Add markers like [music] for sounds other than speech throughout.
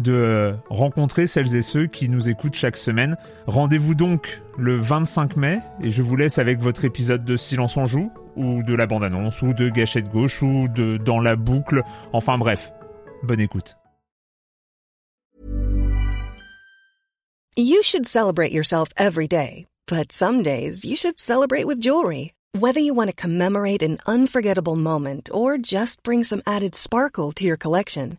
de rencontrer celles et ceux qui nous écoutent chaque semaine. Rendez-vous donc le 25 mai et je vous laisse avec votre épisode de Silence en joue ou de la bande-annonce ou de Gâchette gauche ou de Dans la boucle. Enfin bref, bonne écoute. You should celebrate yourself every day, but some days you should celebrate with jewelry. Whether you want to commemorate an unforgettable moment or just bring some added sparkle to your collection,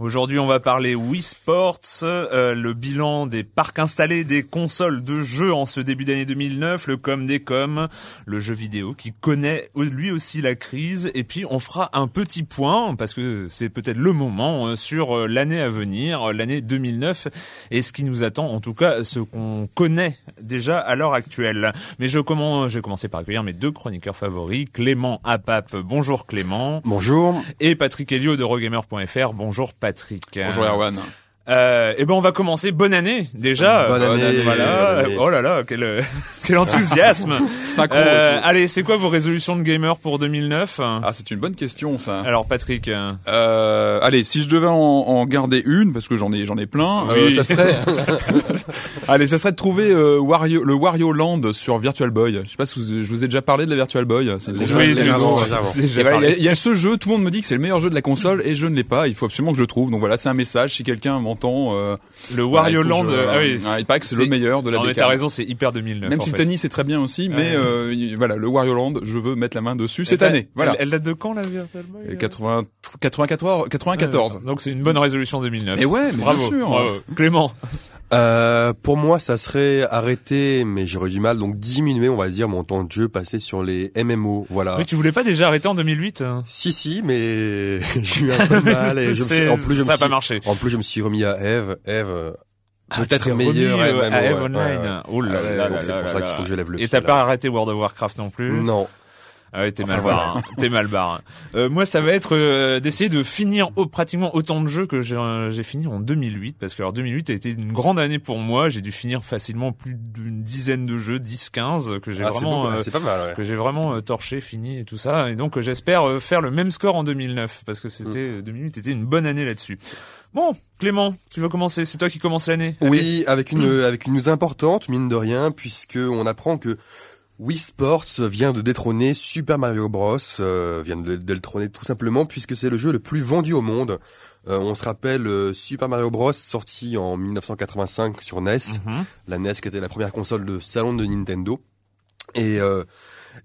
Aujourd'hui, on va parler Wii Sports, euh, le bilan des parcs installés des consoles de jeux en ce début d'année 2009, le com des com, le jeu vidéo qui connaît lui aussi la crise, et puis on fera un petit point parce que c'est peut-être le moment euh, sur euh, l'année à venir, l'année 2009, et ce qui nous attend, en tout cas, ce qu'on connaît déjà à l'heure actuelle. Mais je, commence, je vais commencer par accueillir mes deux chroniqueurs favoris, Clément Apap. Bonjour Clément. Bonjour. Et Patrick Helio de Rogamer.fr. Bonjour Patrick. Bonjour Erwan. Euh, et ben on va commencer. Bonne année déjà. Bonne année. Voilà. Bonne année. Oh là là, quel [laughs] quel enthousiasme. [laughs] Synchro Euh, allez, c'est quoi vos résolutions de gamer pour 2009 Ah, c'est une bonne question ça. Alors Patrick. euh, Euh, allez, si je devais en, en garder une, parce que j'en ai, j'en ai plein, euh, Oui. ça serait, [laughs] allez, ça serait de trouver euh, Wario, le Wario Land sur Virtual Boy. Je sais pas si vous- je vous ai déjà parlé de la Virtual Boy. C'est Déjà, oui, déjà il y, parlé. a- il y a ce jeu, tout le monde me dit que c'est le meilleur jeu de la console et je ne l'ai pas. Il faut absolument que je le trouve. Donc voilà, c'est un message. Si quelqu'un euh, le Wario Land. je- euh, ah oui. il paraît que c'est le meilleur de la Non mais t'as raison, c'est hyper 2009. Même si le fait. tennis est très bien aussi, mais euh, il- voilà, le Wario Land, je veux mettre la main dessus cette année. Voilà. Elle, date de quand la Virtual Boy Et euh 80, 94, 94. Euh, Donc c'est une bonne résolution 2009. Et ouais, mais Bravo. bien sûr. bravo. Clément. Euh, pour moi, ça serait arrêter, mais j'aurais du mal, donc diminuer, on va dire, mon temps de jeu passé sur les MMO. Voilà. Oui, tu voulais pas déjà arrêter en 2008 hein? Si, si, mais [laughs] j'ai eu un peu de mal et je me suis, [laughs] en plus, je me ça a suis, pas marché. en plus, je me suis remis à Eve. Eve, euh, Ah, peut-être meilleur euh, MMO, à Eve ouais, Online. ouais, ouais. Oh là Ah là donc c'est pour ça qu'il faut que je lève le Et t'as pas arrêté World of Warcraft non plus? Non. Ah ouais, t'es Enfin, mal barre. hein. T'es mal barre. hein. Euh, moi, ça va être euh, d'essayer de finir au- pratiquement autant de jeux que j'ai euh, j'ai fini en 2008, parce que alors 2008 a été une grande année pour moi. J'ai dû finir facilement plus d'une dizaine de jeux, 10-15, que j'ai Ah, c'est vraiment beau, euh, c'est pas mal, ouais. que j'ai vraiment euh, torché, fini et tout ça. Et donc euh, j'espère euh, faire le même score en 2009 parce que c'était Mm. euh, 2008 était une bonne année là-dessus. Bon, Clément, tu veux commencer? C'est toi qui commence l'année. Allez. Oui, avec une avec une news importante, mine de rien, puisque on apprend que Wii Sports vient de détrôner Super Mario Bros, euh, vient de, de le trôner tout simplement puisque c'est le jeu le plus vendu au monde. Euh, on se rappelle euh, Super Mario Bros sorti en 1985 sur NES, Mhm. la NES qui était la première console de salon de Nintendo. Et euh,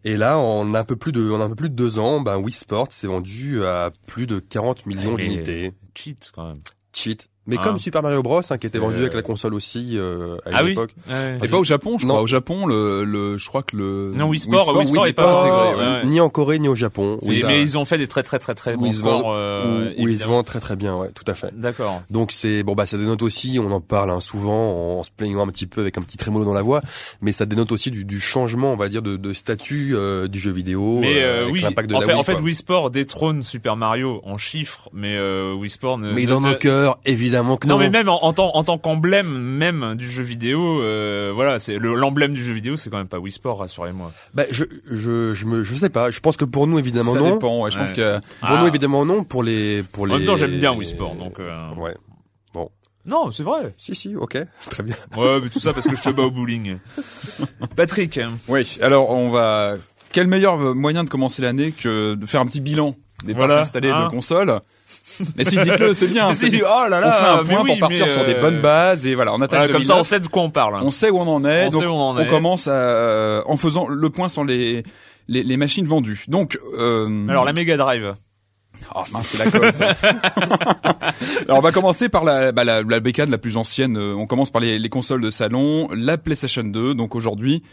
et là, en un peu plus de en un peu plus de deux ans, ben Wii Sports s'est vendu à plus de 40 millions Mais- d'unités. Cheat quand même. Cheat. Mais Ah. comme Super Mario Bros, hein, qui était vendu avec euh, la console aussi euh, à Ah une oui. époque. Ouais. Et pas au Japon, je Non. crois. Au Japon, le, le, je crois que le. Non, Wii Sport, Wii Sport Wii est pas Sport, intégré, ouais, ouais. ni en Corée ni au Japon. Mais ils ont fait des très très très très où bons ils se vendent, scores. euh, où- où ils se vendent très très bien, ouais, tout à fait. D'accord. Donc c'est bon bah ça dénote aussi, on en parle hein, souvent en se plaignant un petit peu avec un petit trémolo dans la voix, mais ça dénote aussi du, du changement, on va dire, de, de statut euh, du jeu vidéo, Mais euh, euh, avec oui, l'impact de en la fait, Wii, en fait. Wii Sport détrône Super Mario en chiffres, mais euh, Wii Sport ne. Mais dans nos cœurs, évidemment, évidemment que non. Non, mais même en, en tant en tant qu'emblème même du jeu vidéo, euh, voilà, c'est le- l'emblème du jeu vidéo, c'est quand même pas Wii Sport, rassurez-moi. Bah, je, je, je me, je sais pas. Je pense que pour nous, évidemment, Ça non. dépend. Ouais, je pense que Pour Ah. nous, évidemment, non. Pour les, pour les. En même temps, j'aime bien Wii Sport, donc. euh, Ouais. Non, c'est vrai. Si, si, ok. [laughs] Très bien. Ouais, mais tout ça parce que je te bats au bowling. [laughs] Patrick. Oui, alors on va. Quel meilleur moyen de commencer l'année que de faire un petit bilan des Voilà, parcs installés hein. de consoles? Mais si, dites-le, c'est bien. Si, oh là on là, fait un point oui, pour partir sur des euh, bonnes bases et voilà, on attaque Voilà, comme ça, on 2009. sait de quoi on parle. On sait où on en est. On donc sait où on en est. commence à, en faisant le point sur les les, les machines vendues. Donc, euh, Alors la Mega Drive. Oh mince, c'est la colle, ça. [laughs] Alors on va commencer par la, bah, la, la bécane la plus ancienne. Euh, On commence par les, les consoles de salon, la PlayStation 2. Donc aujourd'hui,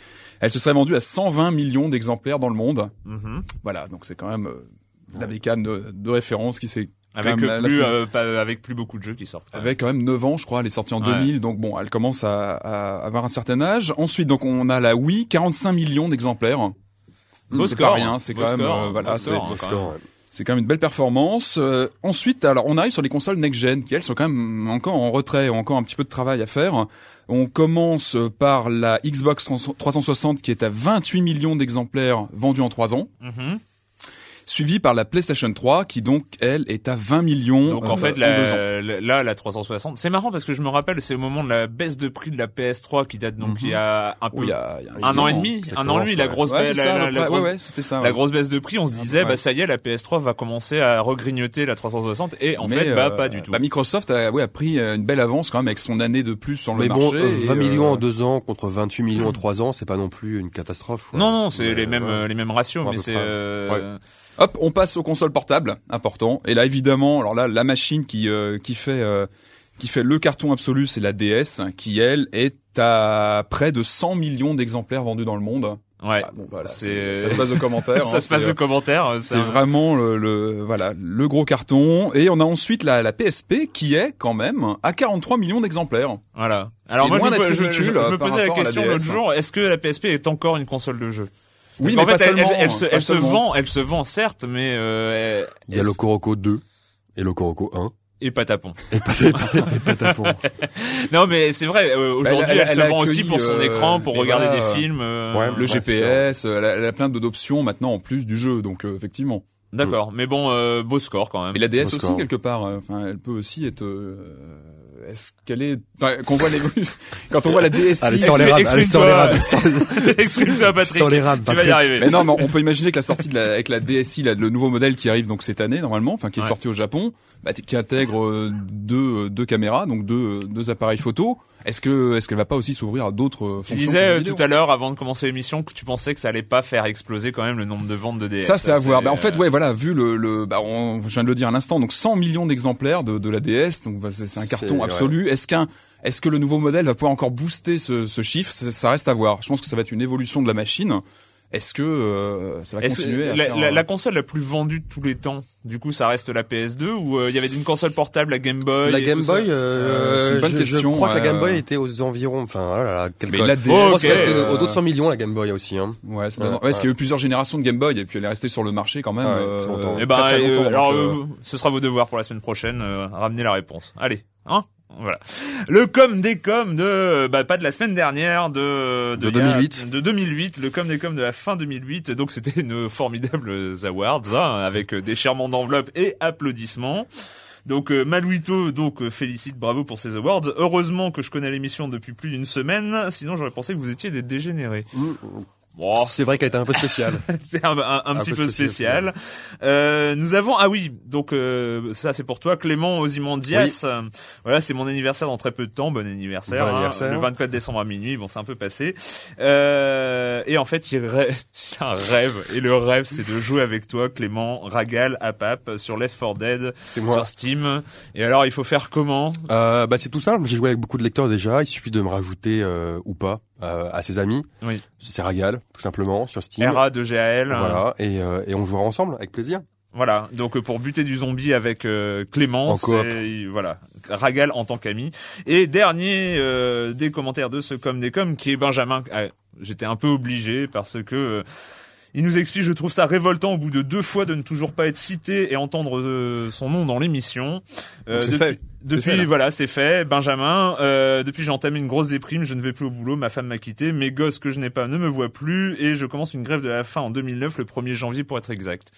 elle se serait vendue à 120 millions d'exemplaires dans le monde. Mhm. Voilà, donc c'est quand même euh, la bécane de, de référence qui s'est Avec plus, plus- euh, pas- avec plus beaucoup de jeux qui sortent. avec quand même 9 ans, je crois, elle est sortie en Ouais. 2000, donc bon, elle commence à, à avoir un certain âge. Ensuite, donc on a la Wii, 45 millions d'exemplaires. Beau c'est score, pas rien, hein. c'est Beau quand même score, euh, voilà, c'est hein. C'est quand même une belle performance. Euh, ensuite, alors on arrive sur les consoles next-gen qui elles sont quand même encore en retrait, ont encore un petit peu de travail à faire. On commence par la Xbox 360 qui est à 28 millions d'exemplaires vendus en 3 ans, Mhm. Suivi par la PlayStation 3 qui donc elle est à 20 millions Donc en euh, fait, la, la- là, la 360, c'est marrant parce que je me rappelle, c'est au moment de la baisse de prix de la PS3 qui date donc Mhm. il y a un peu, Oui, il y a, il y a un an et demi, un an et demi, la ouais. grosse, Ouais, baisse, la, grosse, ouais, ouais, c'était ça. la ouais. grosse baisse de prix, on se disait, Ouais. bah ça y est, la PS3 va commencer à regrignoter la 360 et en Mais, fait, bah euh, pas du tout. Bah, Microsoft a, ouais, a pris euh, une belle avance quand même avec son année de plus sur le Mais marché. bon, euh, 20 et, millions euh, en deux ans contre 28 millions en trois ans, c'est pas non plus une catastrophe. quoi. non, non, c'est les mêmes, ouais. les mêmes ratios, Ouais, mais c'est, euh, Hop, on passe aux consoles portables, important. Et là, évidemment, alors là, la machine qui euh, qui fait euh, qui fait le carton absolu, c'est la DS, qui elle est à près de 100 millions d'exemplaires vendus dans le monde. ouais. Ah, bon, voilà, C'est- c'est- ça se passe de commentaires. [laughs] ça hein, se passe c'est, de euh, commentaires. C'est vraiment le, le voilà le gros carton. Et on a ensuite la, la PSP qui est quand même à 43 millions d'exemplaires. Voilà. Alors moi, je me, je- je- ridicule, je me posais la question l'autre jour, est-ce que la PSP est encore une console de jeu? Oui, mais qu'en pas fait, elle, seulement. elle, elle se, pas elle se vend, elle se vend certes, mais euh, Il y a le Coroco 2 et le Coroco 1 et pas tapon. et pas et. [laughs] Non, mais c'est vrai. euh, Aujourd'hui, Bah, elle- elle, elle se vend aussi pour son euh, écran, pour regarder des films. euh, ouais, Le Ouais, GPS, elle a, elle a plein de- d'options maintenant en plus du jeu, donc euh, effectivement. D'accord, mais bon, euh, beau score quand même. Et la DS Beau aussi score. quelque part, euh, enfin, elle peut aussi être. euh, Est-ce qu'elle est, enfin, qu'on voit l'évolution, [laughs] quand on voit la DSi. Allez, sors les rames, allez, sors les rames, Exprime-toi, Patrick. sors les [laughs] rames, Tu vas y Patrick. arriver. Mais non, mais on peut imaginer que la sortie de la, avec la DSi, là, le nouveau modèle qui arrive donc cette année normalement, enfin qui est Ouais. sorti au Japon, bah, qui intègre euh, deux, euh, deux caméras, donc deux, euh, deux appareils photo. Est-ce que est-ce qu'elle va pas aussi s'ouvrir à d'autres euh, Tu disais euh, tout à l'heure, avant de commencer l'émission, que tu pensais que ça allait pas faire exploser quand même le nombre de ventes de DS. Ça, c'est à voir. Bah, en fait, euh, ouais, voilà, vu le, le bah, on, je viens de le dire à l'instant, donc 100 millions d'exemplaires de, de la DS, donc bah, c'est un carton absolu. Est-ce qu'un, est-ce que le nouveau modèle va pouvoir encore booster ce, ce chiffre? Ça, ça reste à voir. Je pense que ça va être une évolution de la machine. Est-ce que euh, ça va continuer à la, faire la- un- la console la plus vendue de tous les temps, du coup, ça reste la PS2 ou euh, il y avait une console portable, la Game Boy La et Game Boy, euh, c'est une bonne je, je question, crois que la ouais, Game Boy était aux environs, enfin, oh là là, quelque Mais la je DS, Oh, pense ok, qu'elle était euh, au-delà de 100 millions la Game Boy aussi, hein. Ouais, c'est Ouais, ouais, parce qu'il y a eu plusieurs générations de Game Boy et puis elle est restée sur le marché quand même. Ouais, euh, très longtemps. Eh très, ben, euh, alors, euh, euh, ce sera vos devoirs pour la semaine prochaine. euh, ramener la réponse. Allez, hein voilà. Le com des coms de, bah, pas de la semaine dernière, de, De il y a- 2008. de 2008, le com des coms de la fin 2008. Donc c'était une formidable awards, hein, avec déchirement d'enveloppe et applaudissements. Donc euh, Maluito donc euh, félicite bravo pour ces awards. Heureusement que je connais l'émission depuis plus d'une semaine, sinon j'aurais pensé que vous étiez des dégénérés. C'est vrai qu'elle était un peu spéciale. [laughs] c'est un, un- un Un petit peu peu spécial. Euh, nous avons ah oui donc euh, ça c'est pour toi Clément Ozymandias. Euh, Voilà c'est mon anniversaire dans très peu de temps. Bon anniversaire. Bon hein, anniversaire. le 24 décembre à minuit. Bon c'est un peu passé. Euh, et en fait il rêve, [laughs] un rêve et le rêve c'est de jouer avec toi Clément Ragal à Pape sur Left 4 Dead sur. Steam. Et alors il faut faire comment? Euh, bah c'est tout simple. J'ai joué avec beaucoup de lecteurs déjà. Il suffit de me rajouter euh, ou pas euh, à ses amis. Oui. C'est Ragal, tout simplement, sur Steam. RA de GAL. Voilà. Et, euh, et on jouera ensemble avec plaisir. Voilà, donc euh, pour buter du zombie avec euh, Clément, c'est voilà, Ragal en tant qu'ami. Et dernier euh, des commentaires de ce com des com qui est Benjamin. Ah, J'étais un peu obligé parce que euh, Il nous explique, je trouve ça révoltant au bout de deux fois de ne toujours pas être cité et entendre euh, son nom dans l'émission. Donc c'est fait. Depuis, fait, voilà, c'est fait. Benjamin, euh, depuis j'ai entamé une grosse déprime, je ne vais plus au boulot, ma femme m'a quitté, mes gosses que je n'ai pas ne me voient plus et je commence une grève de la faim en 2009, le 1er janvier pour être exact.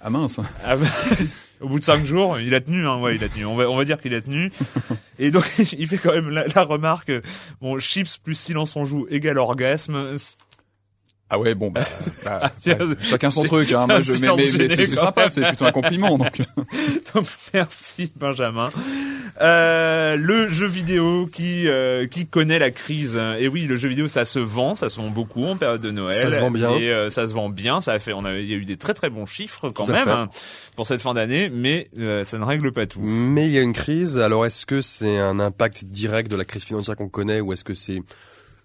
Ah mince. Ah bah, [laughs] au bout de cinq jours, il a tenu, hein, ouais, il a tenu. On va, on va dire qu'il a tenu. [laughs] Et donc, [laughs] il fait quand même la, la remarque, bon, chips plus silence on joue égale orgasme. Ah ouais, bon, bah, [laughs] bah, ouais, chacun son truc. Hein, moi, je, mais, mais, mais c'est sympa, c'est plutôt un compliment. Donc. [laughs] Donc, merci Benjamin. Euh, le jeu vidéo qui euh, qui connaît la crise. Et oui, le jeu vidéo ça se vend, ça se vend beaucoup en période de Noël. Ça se vend bien. Et euh, ça se vend bien. Ça a fait, on a, il y a eu des très très bons chiffres quand Tout même hein, pour cette fin d'année, mais euh, ça ne règle pas tout. Mais il y a une crise. Alors est-ce que c'est un impact direct de la crise financière qu'on connaît ou est-ce que c'est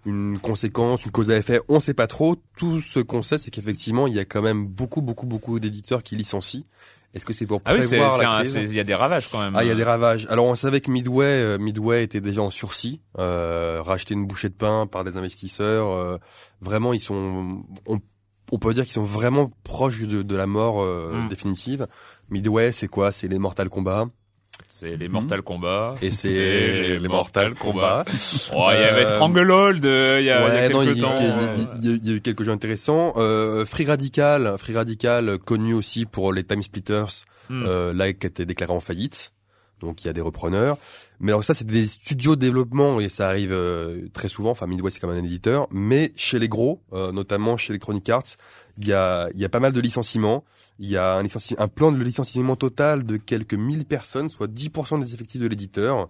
une conséquence, une cause à effet On ne sait pas trop. Tout ce qu'on sait, c'est qu'effectivement, il y a quand même beaucoup, beaucoup, beaucoup d'éditeurs qui licencient. Est-ce que c'est pour Ah oui, prévoir la crise c'est- il y a des ravages quand même. Ah, il y a des ravages. Alors, on savait que Midway, euh, Midway était déjà en sursis, euh, racheter une bouchée de pain par des investisseurs. euh, vraiment, ils sont, on, on peut dire qu'ils sont vraiment proches de, de la mort euh, Mm. définitive. Midway, c'est quoi? C'est les Mortal Kombat C'est les Mortal Kombat. et c'est les, Mortal Kombat. Oh, il y avait Euh, Stranglehold euh, il y a, il y a Ouais, non, quelques a- temps. il y a- euh, y y a eu quelques jeux intéressants. Euh, Free Radical, Free Radical, connu aussi pour les Time Splitters, Hmm. euh, là qui a été déclaré en faillite. Donc il y a des repreneurs. Mais alors ça, c'est des studios de développement et ça arrive euh, très souvent. Enfin, Midway c'est comme un éditeur, mais chez les gros, euh, notamment chez Electronic Arts, il y a, y a pas mal de licenciements. Il y a un, un plan de licenciement total de quelques 1000 personnes, soit 10% des effectifs de l'éditeur.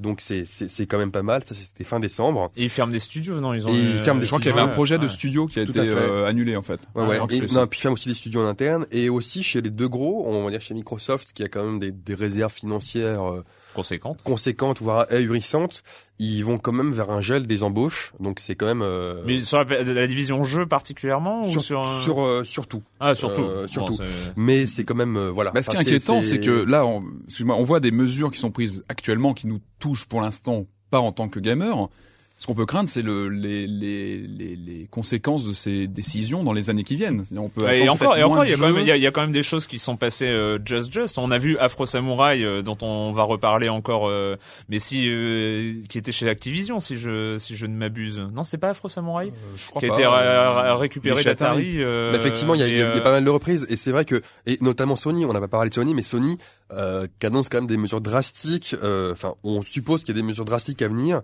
Donc c'est c'est c'est quand même pas mal. Ça c'était fin décembre. Et ils ferment des studios, non Ils ont. Et ils ferment des Je crois qu'il y avait un ouais, projet de ouais. studio qui a Tout été euh, annulé en fait. Ouais, ouais. Et, non, puis ferme aussi des studios en interne et aussi chez les deux gros, on va dire chez Microsoft qui a quand même des, des réserves financières euh, Conséquente. conséquentes voire ahurissantes, ils vont quand même vers un gel des embauches. Donc c'est quand même euh, Mais sur la, la division jeu particulièrement ou sur sur, un- sur euh, surtout. ah surtout euh, surtout. Bon, Mais c'est quand même euh, voilà. Bah, ce qui est inquiétant, c'est que là, on, excuse-moi, on voit des mesures qui sont prises actuellement qui nous touchent pour l'instant pas en tant que gamer. Ce qu'on peut craindre, c'est le, les, les, les, les conséquences de ces décisions dans les années qui viennent. C'est-à-dire, On peut et encore, et encore, il y a quand même, il y a, il y a quand même des choses qui sont passées euh, just just. On a vu Afro Samurai, euh, dont on va reparler encore, euh, mais si euh, qui était chez Activision, si je si je ne m'abuse. Non, c'est pas Afro Samurai Euh, je crois qui a pas, été ra- euh, récupéré d'Atari. euh, Bah, effectivement, il y a, il y a- et, il y a pas mal de reprises et c'est vrai que et notamment Sony, on n'a pas parlé de Sony, mais Sony euh, qui annonce quand même des mesures drastiques. euh, Enfin, on suppose qu'il y a des mesures drastiques à venir.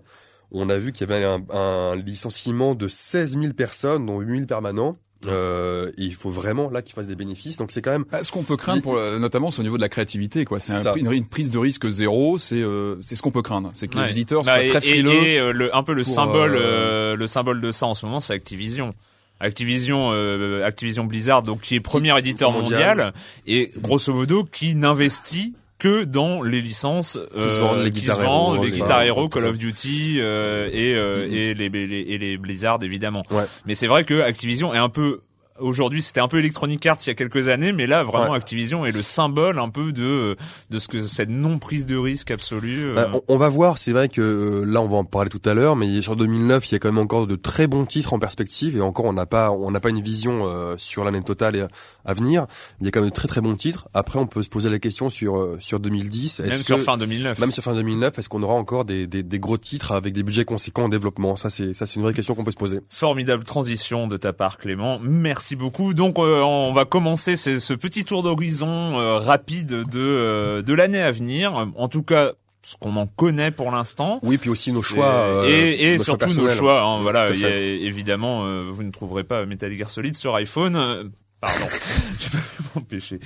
On a vu qu'il y avait un, un licenciement de 16 000 personnes, dont 8 000 permanents. Euh, et il faut vraiment là qu'ils fassent des bénéfices. Donc c'est quand même Bah, ce qu'on peut craindre, pour, notamment, c'est au niveau de la créativité. quoi. C'est un une, une prise de risque zéro. C'est euh, c'est ce qu'on peut craindre. C'est que ouais. les éditeurs Bah, soient et, très frileux. et, euh, le, un peu le symbole, euh, euh, le symbole de ça en ce moment, c'est Activision. Activision, euh, Activision Blizzard, donc qui est premier éditeur mondial, mondial. et grosso modo qui n'investit que dans les licences euh, se vendent, les qui Guitar se vendent, Hero, les c'est Guitar ça. Hero, Call of Duty euh, et euh, Mhm. et les, les et les Blizzard évidemment. Ouais. Mais c'est vrai que Activision est un peu Aujourd'hui, c'était un peu Electronic Arts il y a quelques années, mais là, vraiment, Ouais. Activision est le symbole un peu de de ce que cette non prise de risque absolue. euh, Bah, on, on va voir, c'est vrai que euh, là on va en parler tout à l'heure, mais sur 2009 il y a quand même encore de très bons titres en perspective et encore on n'a pas on n'a pas une vision euh, sur l'année totale et, à venir. Il y a quand même de très très bons titres. Après on peut se poser la question sur euh, sur 2010. même sur que- fin 2009. même sur fin 2009, est-ce qu'on aura encore des, des, des gros titres avec des budgets conséquents en développement? Ça c'est ça c'est une vraie question qu'on peut se poser. Formidable transition de ta part, Clément. Merci beaucoup. Donc, euh, on va commencer ce, ce petit tour d'horizon euh, rapide de euh, de l'année à venir. En tout cas, ce qu'on en connaît pour l'instant. Oui, puis aussi nos choix euh, et, et nos choix surtout nos choix. hein, voilà, y a- évidemment, euh, vous ne trouverez pas Metal Gear Solid sur iPhone. Pardon, [laughs] je peux m'empêcher.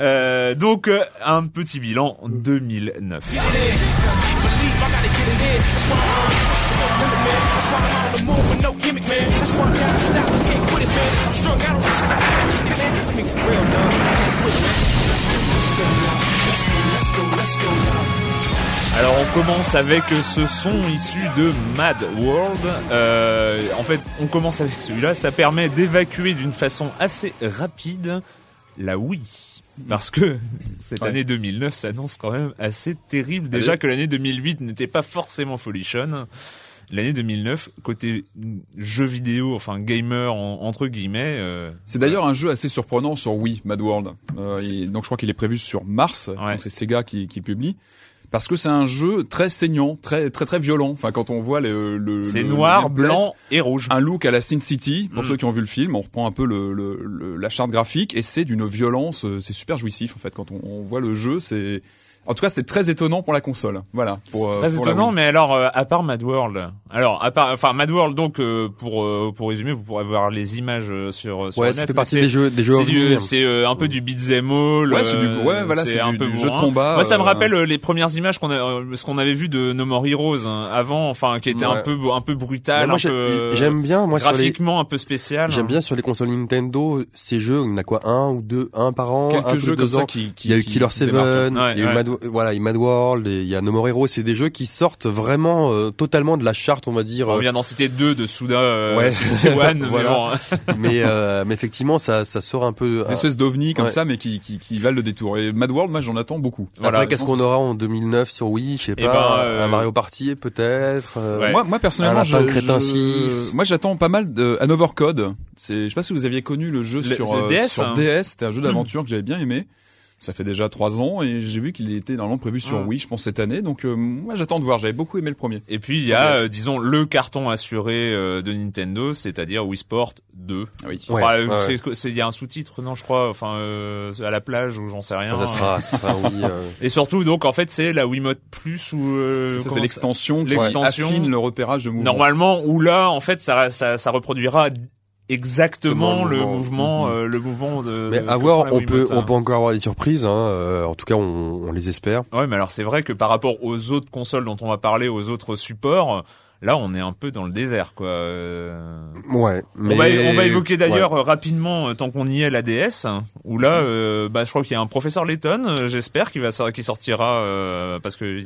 Euh, donc, un petit bilan 2009. Alors on commence avec ce son issu de Mad World. Euh, en fait, on commence avec celui-là. Ça permet d'évacuer d'une façon assez rapide la Wii. Parce que [laughs] cette Ouais. année 2009 s'annonce quand même assez terrible. Déjà Allez. que l'année 2008 n'était pas forcément folichonne. L'année 2009 côté jeu vidéo, enfin gamer en- entre guillemets. euh, C'est d'ailleurs un jeu assez surprenant sur Wii, Mad World. Euh, donc je crois qu'il est prévu sur mars. Ouais. Donc c'est Sega qui, qui publie. Parce que c'est un jeu très saignant, très très très violent. Enfin, quand on voit le, le c'est noir, blanc et rouge. un look à la Sin City. Pour Mm. ceux qui ont vu le film, on reprend un peu le, le- le- la charte graphique et c'est d'une violence. euh, C'est super jouissif en fait quand on, on voit le jeu. C'est en tout cas c'est très étonnant pour la console. Voilà. Pour, C'est euh, très pour étonnant, mais alors euh, à part Mad World, alors à part, enfin Mad World, donc euh, pour euh, pour résumer, vous pourrez voir les images euh, sur sur Ouais, ça fait partie des jeux, des jeux C'est euh, un peu du beat'em all. Ouais, c'est du- euh, ouais, voilà, c'est un du- peu du jeu de combat, Moi, ça me euh, rappelle euh, les premières images qu'on a, euh, ce qu'on avait vu de No More Heroes hein, avant, enfin, qui était un peu, un peu brutal, peu j'aime bien, moi, sur les, graphiquement un peu spécial. j'aime bien sur les consoles Nintendo, ces jeux, il y en a quoi, un ou deux, un par an, quelques jeux comme ça qui, qui Il y a eu Killer se démarquent. Seven, Ouais, il y a eu. Mad, voilà, Mad World, il y a No More Heroes, c'est des jeux qui sortent vraiment euh, totalement de la on va dire. On euh, vient d'en citer deux de Souda, euh, Ouais. [laughs] 51, [laughs] mais Voilà. bon, [laughs] mais, euh, mais effectivement, ça, ça sort un peu. Des espèces d'ovnis comme Ouais. ça, mais qui, qui, qui valent le détour. Et Mad World, moi, j'en attends beaucoup. Après, Voilà, qu'est-ce je pense qu'on aura en 2009 sur Wii? Je sais Eh pas. ben, euh, Un Mario Party, peut-être. euh, Ouais. Moi, moi personnellement, je, crétin je- 6. moi j'attends pas mal de Hanover Code. C'est, je sais pas si vous aviez connu le jeu Le- sur le euh, DS, sur hein. DS. C'était un jeu d'aventure que j'avais bien aimé. Ça fait déjà trois ans et j'ai vu qu'il était normalement prévu sur Ah. Wii, je pense cette année. Donc euh, moi j'attends de voir. J'avais beaucoup aimé le premier. Et puis il y a, euh, disons, le carton assuré euh, de Nintendo, c'est-à-dire Wii Sport 2. Oui. Ouais, Enfin, euh, ouais, c'est- il y a un sous-titre, non, je crois, enfin, euh, à la plage ou j'en sais rien. ça, ça sera, ça sera [laughs] Wii. euh, Et surtout, donc, en fait, c'est la Wiimote Plus ou euh, c'est l'extension qui L'extension. affine le repérage de mouvement. Normalement, où là, en fait, ça, ça, ça reproduira exactement le le mouvement. mouvement, Mhm. euh, le mouvement de. Mais à voir, on peut, on hein. peut encore avoir des surprises. Hein, euh, en tout cas, on, on les espère. Ouais, mais alors c'est vrai que par rapport aux autres consoles dont on va parler, aux autres supports, là, on est un peu dans le désert, quoi. Euh, Ouais. Mais On va, on va évoquer d'ailleurs ouais. rapidement, tant qu'on y est, la DS, où là, euh, bah, je crois qu'il y a un professeur euh, j'espère, qui va qui sortira, euh, parce que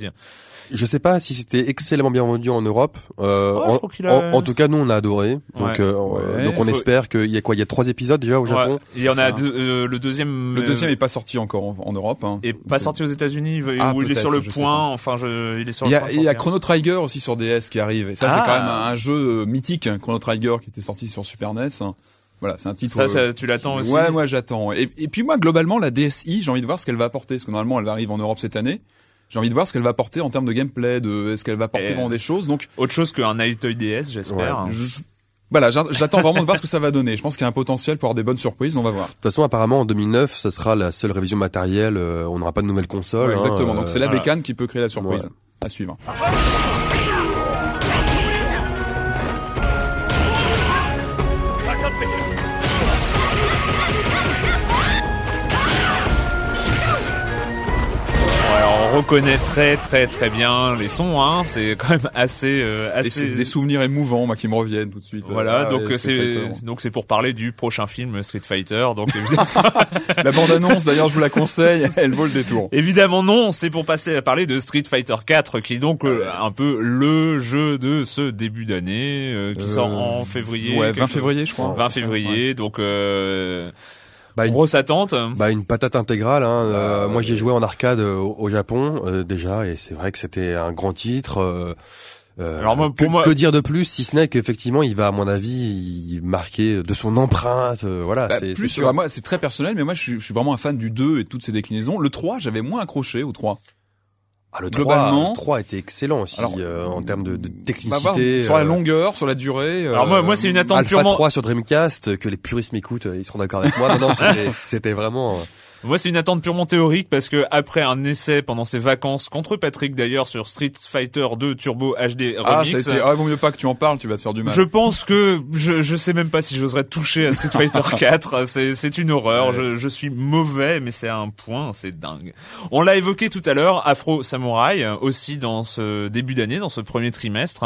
Je sais pas si c'était excellemment bien vendu en Europe. Euh, en, crois qu'il a- en- en tout cas, nous, on a adoré. Donc, Ouais. euh, Ouais. donc on Faut- espère qu'il y a quoi? Il y a trois épisodes déjà au Japon? Ouais, il y en c'est a deux, euh, le deuxième, Le euh, deuxième est pas sorti encore en, en Europe. Hein. est pas sorti aux États-Unis, il- Ah, où il est sur le point. Enfin, je, il est sur Il le y point a, il y a. Chrono Trigger aussi sur DS qui arrive. Et ça, c'est Ah. quand même un, un jeu euh, mythique, hein, Chrono Trigger, qui était sorti sur Super NES. Voilà, c'est un titre. Ça, euh, ça, tu l'attends aussi. Ouais, moi j'attends. Et, et puis moi, globalement, la DSi, j'ai envie de voir ce qu'elle va apporter, parce que normalement, elle arrive en Europe cette année. J'ai envie de voir ce qu'elle va apporter en termes de gameplay, de est-ce qu'elle va apporter Et- vraiment des choses. Donc, Autre chose qu'un Toy DS, j'espère. je- voilà, j'a- j'attends vraiment de voir ce que ça va donner. Je pense qu'il y a un potentiel pour avoir des bonnes surprises. On va voir. De toute façon, apparemment, en 2009, ça sera la seule révision matérielle. euh, on n'aura pas de nouvelles consoles. Ouais, hein, exactement. euh, Donc c'est la voilà. bécane qui peut créer la surprise. Ouais. À suivre. Ouais, on reconnaît très très très bien les sons, hein. C'est quand même assez, euh, assez. c'est des souvenirs émouvants, moi, qui me reviennent tout de suite. Voilà, Ah, donc Fighter. c'est donc c'est pour parler du prochain film Street Fighter. Donc [laughs] La bande-annonce, d'ailleurs, je vous la conseille. [laughs] Elle vaut le détour. évidemment non, c'est pour passer à parler de Street Fighter 4 qui est donc euh, un peu le jeu de ce début d'année euh, qui Euh, sort en février. Ouais, quelque 20 chose. février, je crois. 20 février, donc euh, Bah, une, grosse attente. bah, une patate intégrale. Hein. Euh, Ah, moi, j'ai joué en arcade euh, au, au Japon euh, déjà, et c'est vrai que c'était un grand titre. euh, euh, Alors moi, pour que, moi- que dire de plus, si ce n'est qu'effectivement, il va, à mon avis, marquer de son empreinte. euh, voilà, Bah, c'est plus sûr. moi, c'est très personnel, mais moi, je suis, je suis vraiment un fan du 2 et toutes ses déclinaisons. Le 3, j'avais moins accroché au 3. Ah, le globalement- 3, le 3 était excellent aussi Alors, euh, en termes de, de technicité. sur la euh, longueur, sur la durée. Alors moi, moi c'est une attente Alpha purement. 3 sur Dreamcast, euh, que les puristes m'écoutent, euh, ils seront d'accord avec moi. Non, non, [laughs] c'était- c'était vraiment. Moi, c'est une attente purement théorique parce que après un essai pendant ses vacances contre Patrick d'ailleurs sur Street Fighter 2 Turbo HD Ah, Remix. ça a été, ah, vaut mieux pas que tu en parles, tu vas te faire du mal. Je pense que je je sais même pas si j'oserais toucher à Street Fighter [laughs] 4. C'est c'est une horreur. Ouais. Je, je suis mauvais, mais c'est un point, c'est dingue. On l'a évoqué tout à l'heure, Afro Samurai aussi dans ce début d'année, dans ce premier trimestre.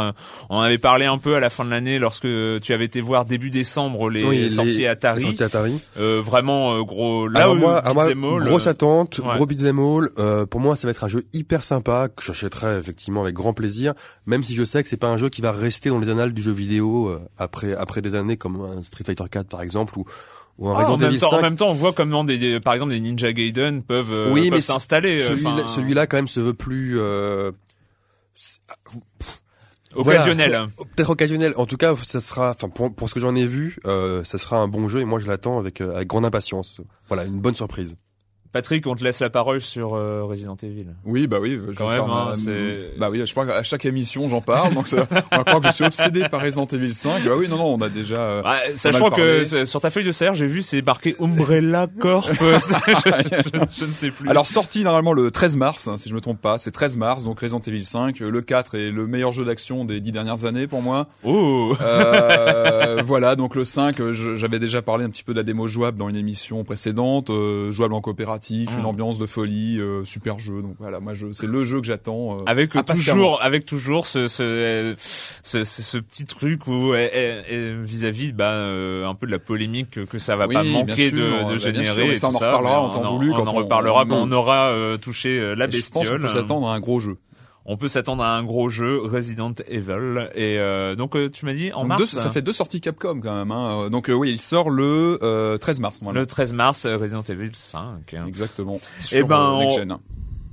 On avait parlé un peu à la fin de l'année lorsque tu avais été voir début décembre les oui, sorties les- Atari. les sorties Atari. Euh, vraiment euh, gros. Là, Alors où moi, alors moi, beat'em all, grosse attente, ouais. gros beat'em all. Euh, pour moi, ça va être un jeu hyper sympa que j'achèterai effectivement avec grand plaisir, même si je sais que c'est pas un jeu qui va rester dans les annales du jeu vidéo euh, après après des années comme un Street Fighter 4 par exemple ou ou un Ah, en, Resident même Evil temps, en 5. même temps, on voit comment des, des- par exemple des Ninja Gaiden peuvent, euh, Oui, peuvent mais s'installer. celui-là, quand même se veut plus. Euh... Occasionnel. Voilà, Peut-être occasionnel. En tout cas, ça sera, enfin pour, pour ce que j'en ai vu, euh, ça sera un bon jeu et moi je l'attends avec, euh, avec grande impatience. Voilà, une bonne surprise. Patrick, on te laisse la parole sur euh, Resident Evil. Oui, bah oui, je Quand même, hein, c'est- Bah oui, je crois qu'à chaque émission j'en parle, donc ça, on va croire que je suis obsédé par Resident Evil 5. Bah oui, non, non, on a déjà. euh, Ouais, sachant que sur ta feuille de serre, j'ai vu c'est marqué Umbrella Corp. [laughs] je, je- je ne sais plus. Alors sorti normalement le 13 mars, hein, si je me trompe pas, c'est 13 mars, donc Resident Evil 5. euh, Le 4 est le meilleur jeu d'action des dix dernières années pour moi. oh. Euh, voilà, donc le 5, euh, je- j'avais déjà parlé un petit peu de la démo jouable dans une émission précédente, euh, jouable en coopératif, Mm. une ambiance de folie, euh, super jeu. Donc voilà, moi je, c'est le jeu que j'attends. euh, Avec toujours, avec toujours ce ce, ce, ce, ce petit truc où euh, euh, euh, vis-à-vis bah euh, un peu de la polémique que, ça va Oui, pas manquer sûr, de, bah, de bien générer. sûr, et ça, on en reparlera en temps on, voulu On quand en on- reparlera on- quand on aura euh, touché euh, la Et je pense qu'on bestiole. peut s'attendre à un gros jeu. On peut s'attendre à un gros jeu Resident Evil. Et euh, donc euh, tu m'as dit en Donc mars. deux- ça fait deux sorties Capcom quand même. Hein. Euh, Donc euh, oui, il sort le euh, 13 mars. Voilà. Le 13 mars, Resident Evil 5. Exactement. Eh Sur, ben, on-.